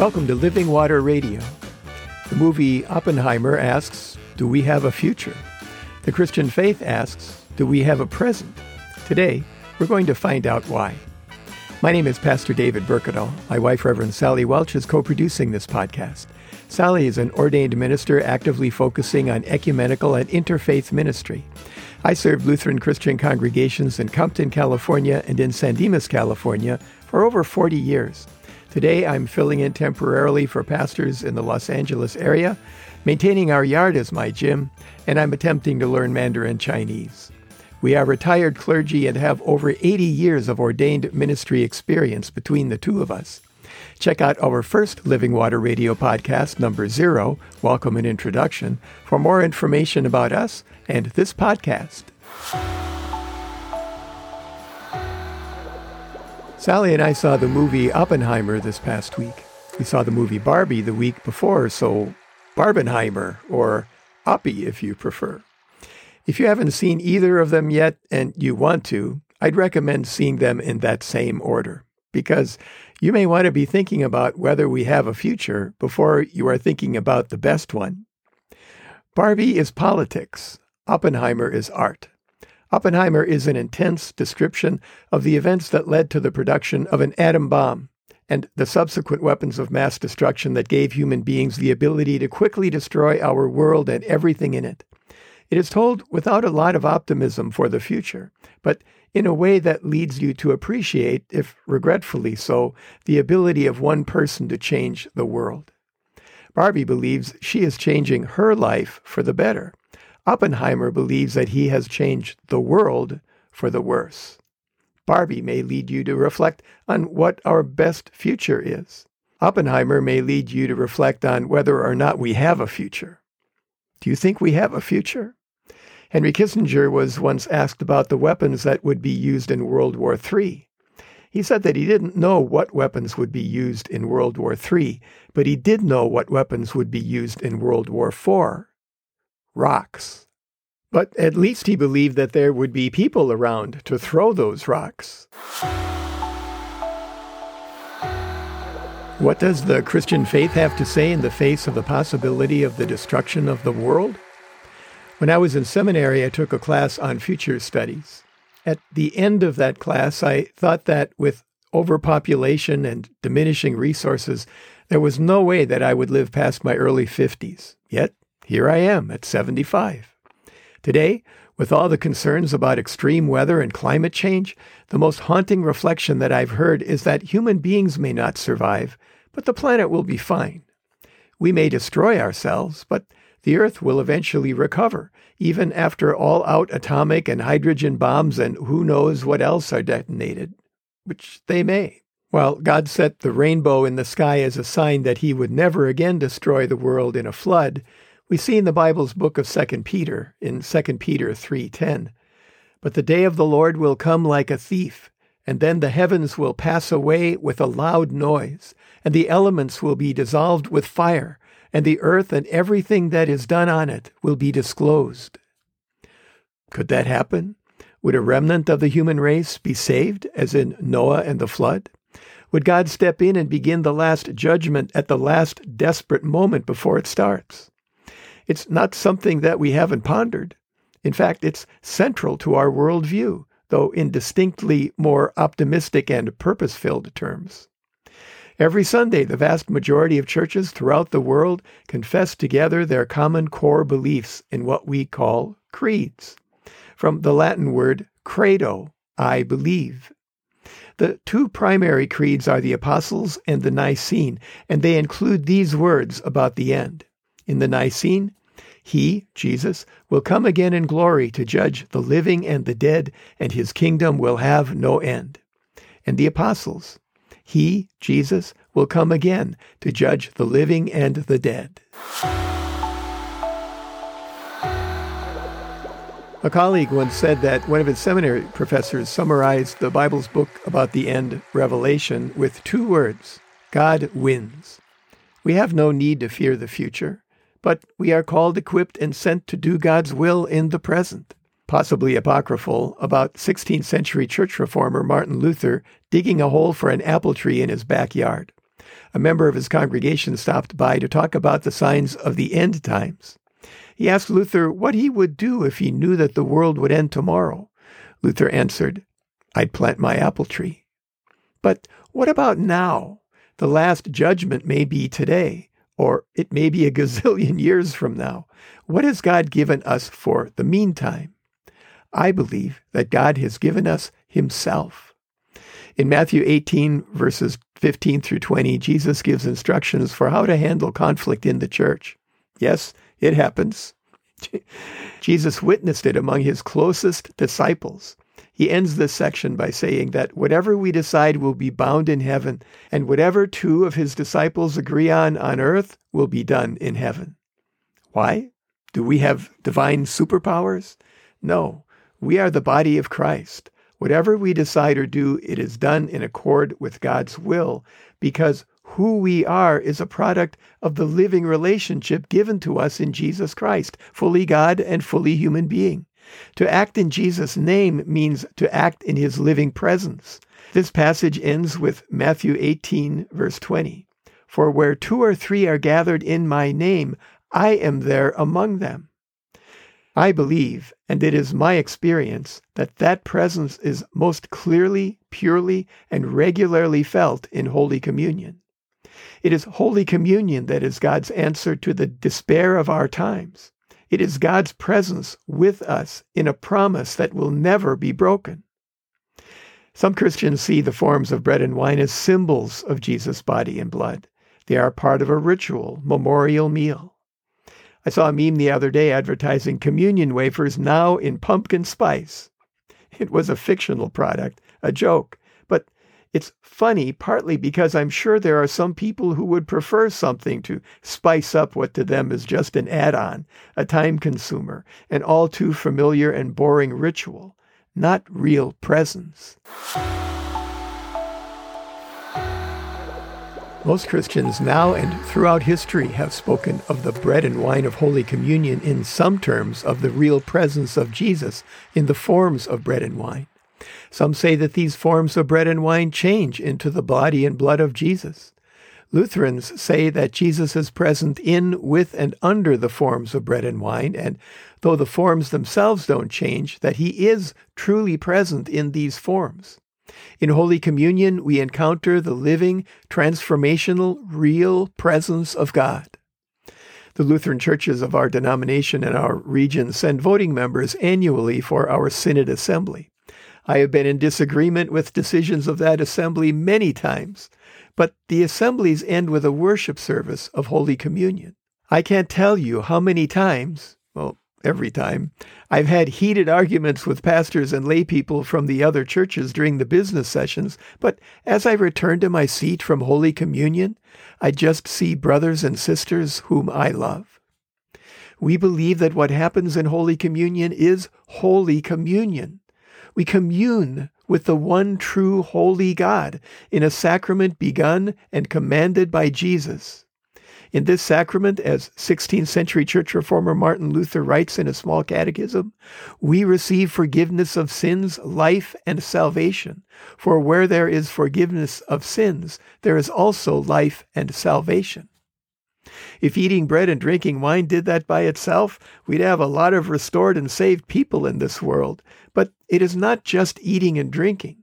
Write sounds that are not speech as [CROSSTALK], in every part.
Welcome to Living Water Radio. The movie Oppenheimer asks, Do we have a future? The Christian faith asks, Do we have a present? Today, we're going to find out why. My name is Pastor David Berkedal. My wife, Reverend Sally Welch, is co producing this podcast. Sally is an ordained minister actively focusing on ecumenical and interfaith ministry. I served Lutheran Christian congregations in Compton, California, and in San Dimas, California for over 40 years. Today, I'm filling in temporarily for pastors in the Los Angeles area. Maintaining our yard is my gym, and I'm attempting to learn Mandarin Chinese. We are retired clergy and have over 80 years of ordained ministry experience between the two of us. Check out our first Living Water Radio podcast, number zero, Welcome and Introduction, for more information about us and this podcast. Sally and I saw the movie Oppenheimer this past week. We saw the movie Barbie the week before, so Barbenheimer, or Oppie if you prefer. If you haven't seen either of them yet and you want to, I'd recommend seeing them in that same order because you may want to be thinking about whether we have a future before you are thinking about the best one. Barbie is politics, Oppenheimer is art. Oppenheimer is an intense description of the events that led to the production of an atom bomb and the subsequent weapons of mass destruction that gave human beings the ability to quickly destroy our world and everything in it. It is told without a lot of optimism for the future, but in a way that leads you to appreciate, if regretfully so, the ability of one person to change the world. Barbie believes she is changing her life for the better. Oppenheimer believes that he has changed the world for the worse. Barbie may lead you to reflect on what our best future is. Oppenheimer may lead you to reflect on whether or not we have a future. Do you think we have a future? Henry Kissinger was once asked about the weapons that would be used in World War III. He said that he didn't know what weapons would be used in World War III, but he did know what weapons would be used in World War IV rocks. But at least he believed that there would be people around to throw those rocks. What does the Christian faith have to say in the face of the possibility of the destruction of the world? When I was in seminary, I took a class on future studies. At the end of that class, I thought that with overpopulation and diminishing resources, there was no way that I would live past my early 50s. Yet, here I am at 75. Today, with all the concerns about extreme weather and climate change, the most haunting reflection that I've heard is that human beings may not survive, but the planet will be fine. We may destroy ourselves, but the Earth will eventually recover, even after all out atomic and hydrogen bombs and who knows what else are detonated, which they may. While God set the rainbow in the sky as a sign that he would never again destroy the world in a flood, we see in the Bible's book of 2 Peter, in 2 Peter 3:10, "But the day of the Lord will come like a thief, and then the heavens will pass away with a loud noise, and the elements will be dissolved with fire, and the earth and everything that is done on it will be disclosed." Could that happen? Would a remnant of the human race be saved, as in Noah and the flood? Would God step in and begin the last judgment at the last desperate moment before it starts? It's not something that we haven't pondered. In fact, it's central to our worldview, though in distinctly more optimistic and purpose filled terms. Every Sunday, the vast majority of churches throughout the world confess together their common core beliefs in what we call creeds. From the Latin word credo, I believe. The two primary creeds are the Apostles' and the Nicene, and they include these words about the end. In the Nicene, he, Jesus, will come again in glory to judge the living and the dead, and his kingdom will have no end. And the apostles, he, Jesus, will come again to judge the living and the dead. A colleague once said that one of his seminary professors summarized the Bible's book about the end, Revelation, with two words God wins. We have no need to fear the future but we are called, equipped, and sent to do God's will in the present. Possibly apocryphal about 16th century church reformer Martin Luther digging a hole for an apple tree in his backyard. A member of his congregation stopped by to talk about the signs of the end times. He asked Luther what he would do if he knew that the world would end tomorrow. Luther answered, I'd plant my apple tree. But what about now? The last judgment may be today, or it may be a [LAUGHS] gazillion years from now. What has God given us for the meantime? I believe that God has given us Himself. In Matthew 18, verses 15 through 20, Jesus gives instructions for how to handle conflict in the church. Yes, it happens. [LAUGHS] Jesus witnessed it among his closest disciples. He ends this section by saying that whatever we decide will be bound in heaven, and whatever two of his disciples agree on on earth will be done in heaven. Why? Do we have divine superpowers? No. We are the body of Christ. Whatever we decide or do, it is done in accord with God's will because who we are is a product of the living relationship given to us in Jesus Christ, fully God and fully human being. To act in Jesus' name means to act in his living presence. This passage ends with Matthew 18, verse 20. For where two or three are gathered in my name, I am there among them. I believe, and it is my experience, that that presence is most clearly, purely, and regularly felt in Holy Communion. It is Holy Communion that is God's answer to the despair of our times. It is God's presence with us in a promise that will never be broken. Some Christians see the forms of bread and wine as symbols of Jesus' body and blood. They are part of a ritual, memorial meal. I saw a meme the other day advertising communion wafers now in pumpkin spice. It was a fictional product, a joke, it's funny partly because I'm sure there are some people who would prefer something to spice up what to them is just an add on, a time consumer, an all too familiar and boring ritual, not real presence. Most Christians now and throughout history have spoken of the bread and wine of Holy Communion in some terms of the real presence of Jesus in the forms of bread and wine. Some say that these forms of bread and wine change into the body and blood of Jesus. Lutherans say that Jesus is present in, with, and under the forms of bread and wine, and though the forms themselves don't change, that he is truly present in these forms. In Holy Communion, we encounter the living, transformational, real presence of God. The Lutheran churches of our denomination and our region send voting members annually for our Synod Assembly. I have been in disagreement with decisions of that assembly many times, but the assemblies end with a worship service of Holy Communion. I can't tell you how many times, well, every time, I've had heated arguments with pastors and laypeople from the other churches during the business sessions, but as I return to my seat from Holy Communion, I just see brothers and sisters whom I love. We believe that what happens in Holy Communion is Holy Communion. We commune with the one true holy God in a sacrament begun and commanded by Jesus. In this sacrament, as 16th century church reformer Martin Luther writes in a small catechism, we receive forgiveness of sins, life, and salvation. For where there is forgiveness of sins, there is also life and salvation. If eating bread and drinking wine did that by itself, we'd have a lot of restored and saved people in this world. But it is not just eating and drinking.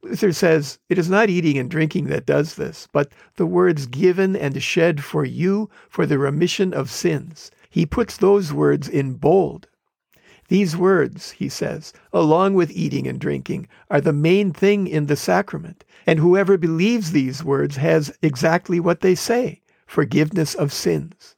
Luther says it is not eating and drinking that does this, but the words given and shed for you for the remission of sins. He puts those words in bold. These words, he says, along with eating and drinking, are the main thing in the sacrament, and whoever believes these words has exactly what they say forgiveness of sins.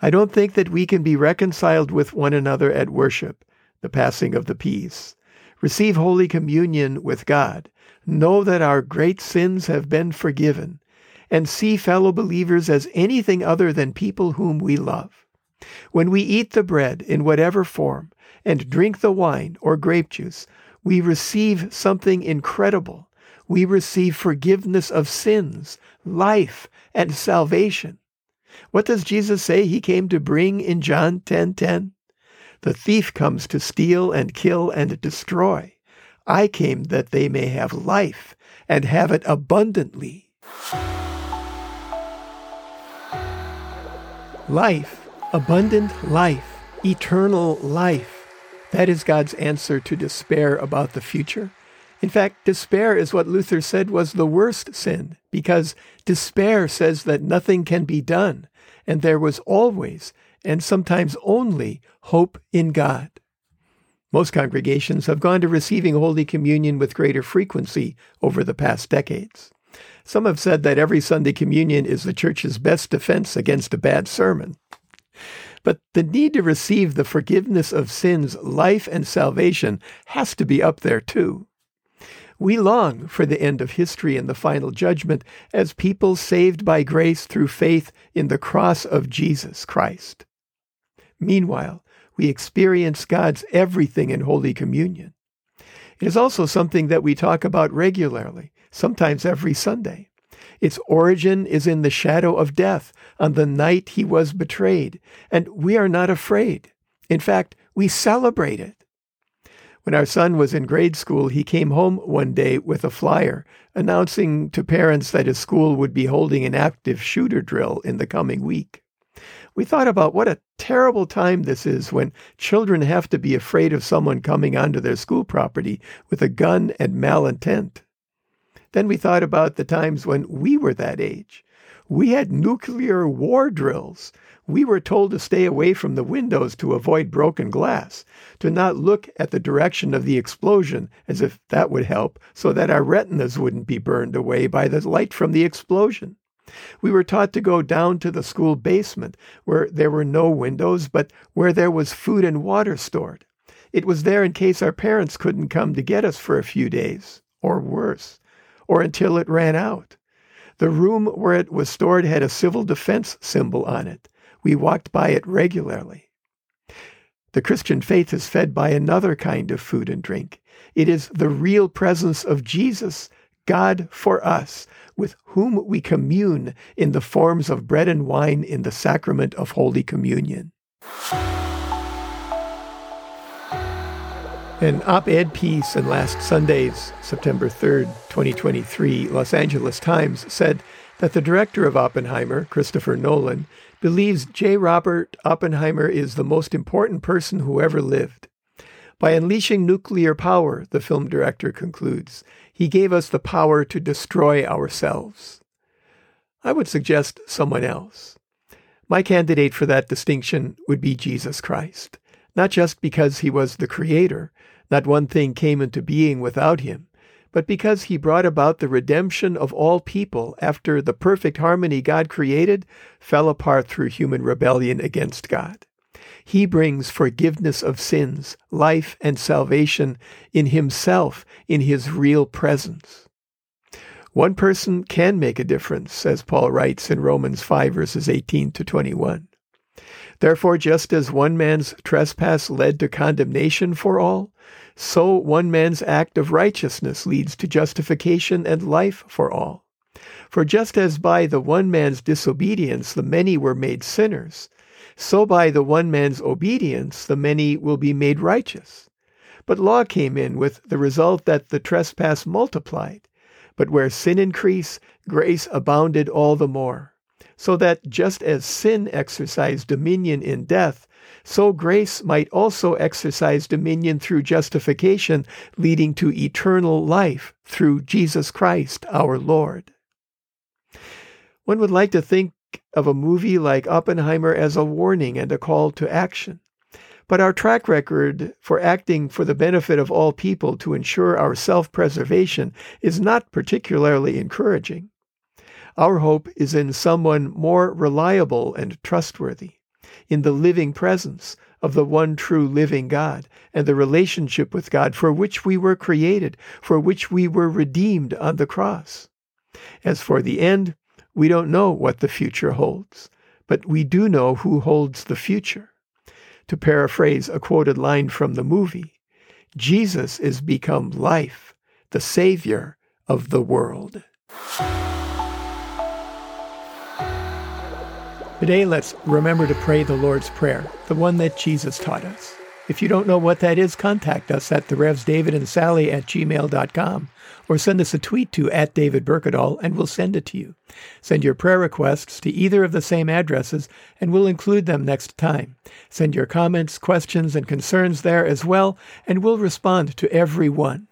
I don't think that we can be reconciled with one another at worship, the passing of the peace. Receive Holy Communion with God. Know that our great sins have been forgiven, and see fellow believers as anything other than people whom we love. When we eat the bread in whatever form and drink the wine or grape juice, we receive something incredible. We receive forgiveness of sins, life, and salvation. What does Jesus say he came to bring in John 10:10? 10, 10? The thief comes to steal and kill and destroy. I came that they may have life and have it abundantly. Life, abundant life, eternal life. That is God's answer to despair about the future. In fact, despair is what Luther said was the worst sin, because despair says that nothing can be done, and there was always, and sometimes only, hope in God. Most congregations have gone to receiving Holy Communion with greater frequency over the past decades. Some have said that every Sunday communion is the church's best defense against a bad sermon. But the need to receive the forgiveness of sins, life, and salvation has to be up there too. We long for the end of history and the final judgment as people saved by grace through faith in the cross of Jesus Christ. Meanwhile, we experience God's everything in Holy Communion. It is also something that we talk about regularly, sometimes every Sunday. Its origin is in the shadow of death on the night he was betrayed, and we are not afraid. In fact, we celebrate it. When our son was in grade school, he came home one day with a flyer announcing to parents that his school would be holding an active shooter drill in the coming week. We thought about what a terrible time this is when children have to be afraid of someone coming onto their school property with a gun and malintent. Then we thought about the times when we were that age. We had nuclear war drills we were told to stay away from the windows to avoid broken glass, to not look at the direction of the explosion as if that would help, so that our retinas wouldn't be burned away by the light from the explosion. We were taught to go down to the school basement, where there were no windows, but where there was food and water stored. It was there in case our parents couldn't come to get us for a few days, or worse, or until it ran out. The room where it was stored had a civil defense symbol on it. We walked by it regularly. The Christian faith is fed by another kind of food and drink. It is the real presence of Jesus, God for us, with whom we commune in the forms of bread and wine in the sacrament of Holy Communion. An op ed piece in last Sunday's September 3rd, 2023 Los Angeles Times said that the director of Oppenheimer, Christopher Nolan, believes J. Robert Oppenheimer is the most important person who ever lived. By unleashing nuclear power, the film director concludes, he gave us the power to destroy ourselves. I would suggest someone else. My candidate for that distinction would be Jesus Christ, not just because he was the creator, not one thing came into being without him, but because he brought about the redemption of all people after the perfect harmony God created fell apart through human rebellion against God. He brings forgiveness of sins, life, and salvation in himself, in his real presence. One person can make a difference, as Paul writes in Romans 5, verses 18 to 21. Therefore, just as one man's trespass led to condemnation for all, so one man's act of righteousness leads to justification and life for all. For just as by the one man's disobedience the many were made sinners, so by the one man's obedience the many will be made righteous. But law came in with the result that the trespass multiplied. But where sin increased, grace abounded all the more. So that just as sin exercised dominion in death, so grace might also exercise dominion through justification, leading to eternal life through Jesus Christ our Lord. One would like to think of a movie like Oppenheimer as a warning and a call to action. But our track record for acting for the benefit of all people to ensure our self preservation is not particularly encouraging. Our hope is in someone more reliable and trustworthy in the living presence of the one true living God and the relationship with God for which we were created, for which we were redeemed on the cross. As for the end, we don't know what the future holds, but we do know who holds the future. To paraphrase a quoted line from the movie, Jesus is become life, the Savior of the world. Today, let's remember to pray the Lord's Prayer, the one that Jesus taught us. If you don't know what that is, contact us at the Revs David and Sally at gmail.com or send us a tweet to at David Berkedal and we'll send it to you. Send your prayer requests to either of the same addresses and we'll include them next time. Send your comments, questions, and concerns there as well, and we'll respond to every one.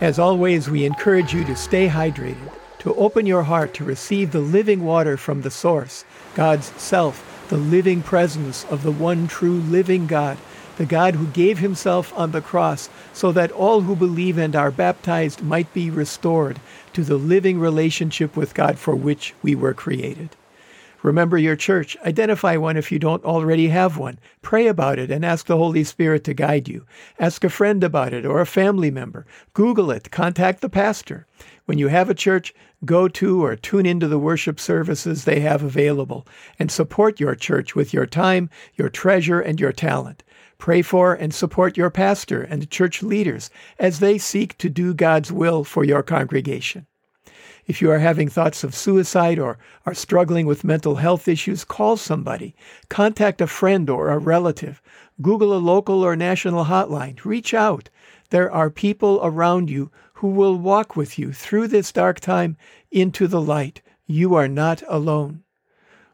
As always, we encourage you to stay hydrated, to open your heart to receive the living water from the source, God's self, the living presence of the one true living God, the God who gave himself on the cross so that all who believe and are baptized might be restored to the living relationship with God for which we were created. Remember your church. Identify one if you don't already have one. Pray about it and ask the Holy Spirit to guide you. Ask a friend about it or a family member. Google it. Contact the pastor. When you have a church, go to or tune into the worship services they have available and support your church with your time, your treasure, and your talent. Pray for and support your pastor and church leaders as they seek to do God's will for your congregation. If you are having thoughts of suicide or are struggling with mental health issues, call somebody. Contact a friend or a relative. Google a local or national hotline. Reach out. There are people around you who will walk with you through this dark time into the light. You are not alone.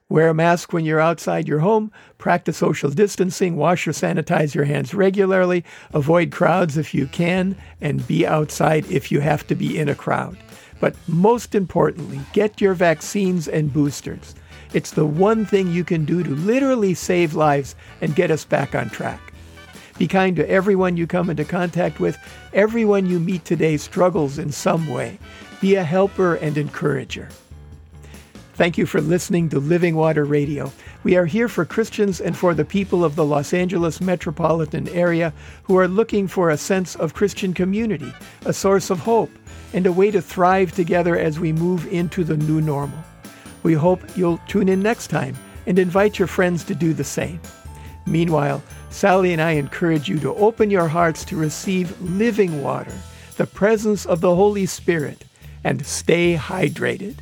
Wear a mask when you're outside your home. Practice social distancing. Wash or sanitize your hands regularly. Avoid crowds if you can, and be outside if you have to be in a crowd. But most importantly, get your vaccines and boosters. It's the one thing you can do to literally save lives and get us back on track. Be kind to everyone you come into contact with. Everyone you meet today struggles in some way. Be a helper and encourager. Thank you for listening to Living Water Radio. We are here for Christians and for the people of the Los Angeles metropolitan area who are looking for a sense of Christian community, a source of hope, and a way to thrive together as we move into the new normal. We hope you'll tune in next time and invite your friends to do the same. Meanwhile, Sally and I encourage you to open your hearts to receive living water, the presence of the Holy Spirit, and stay hydrated.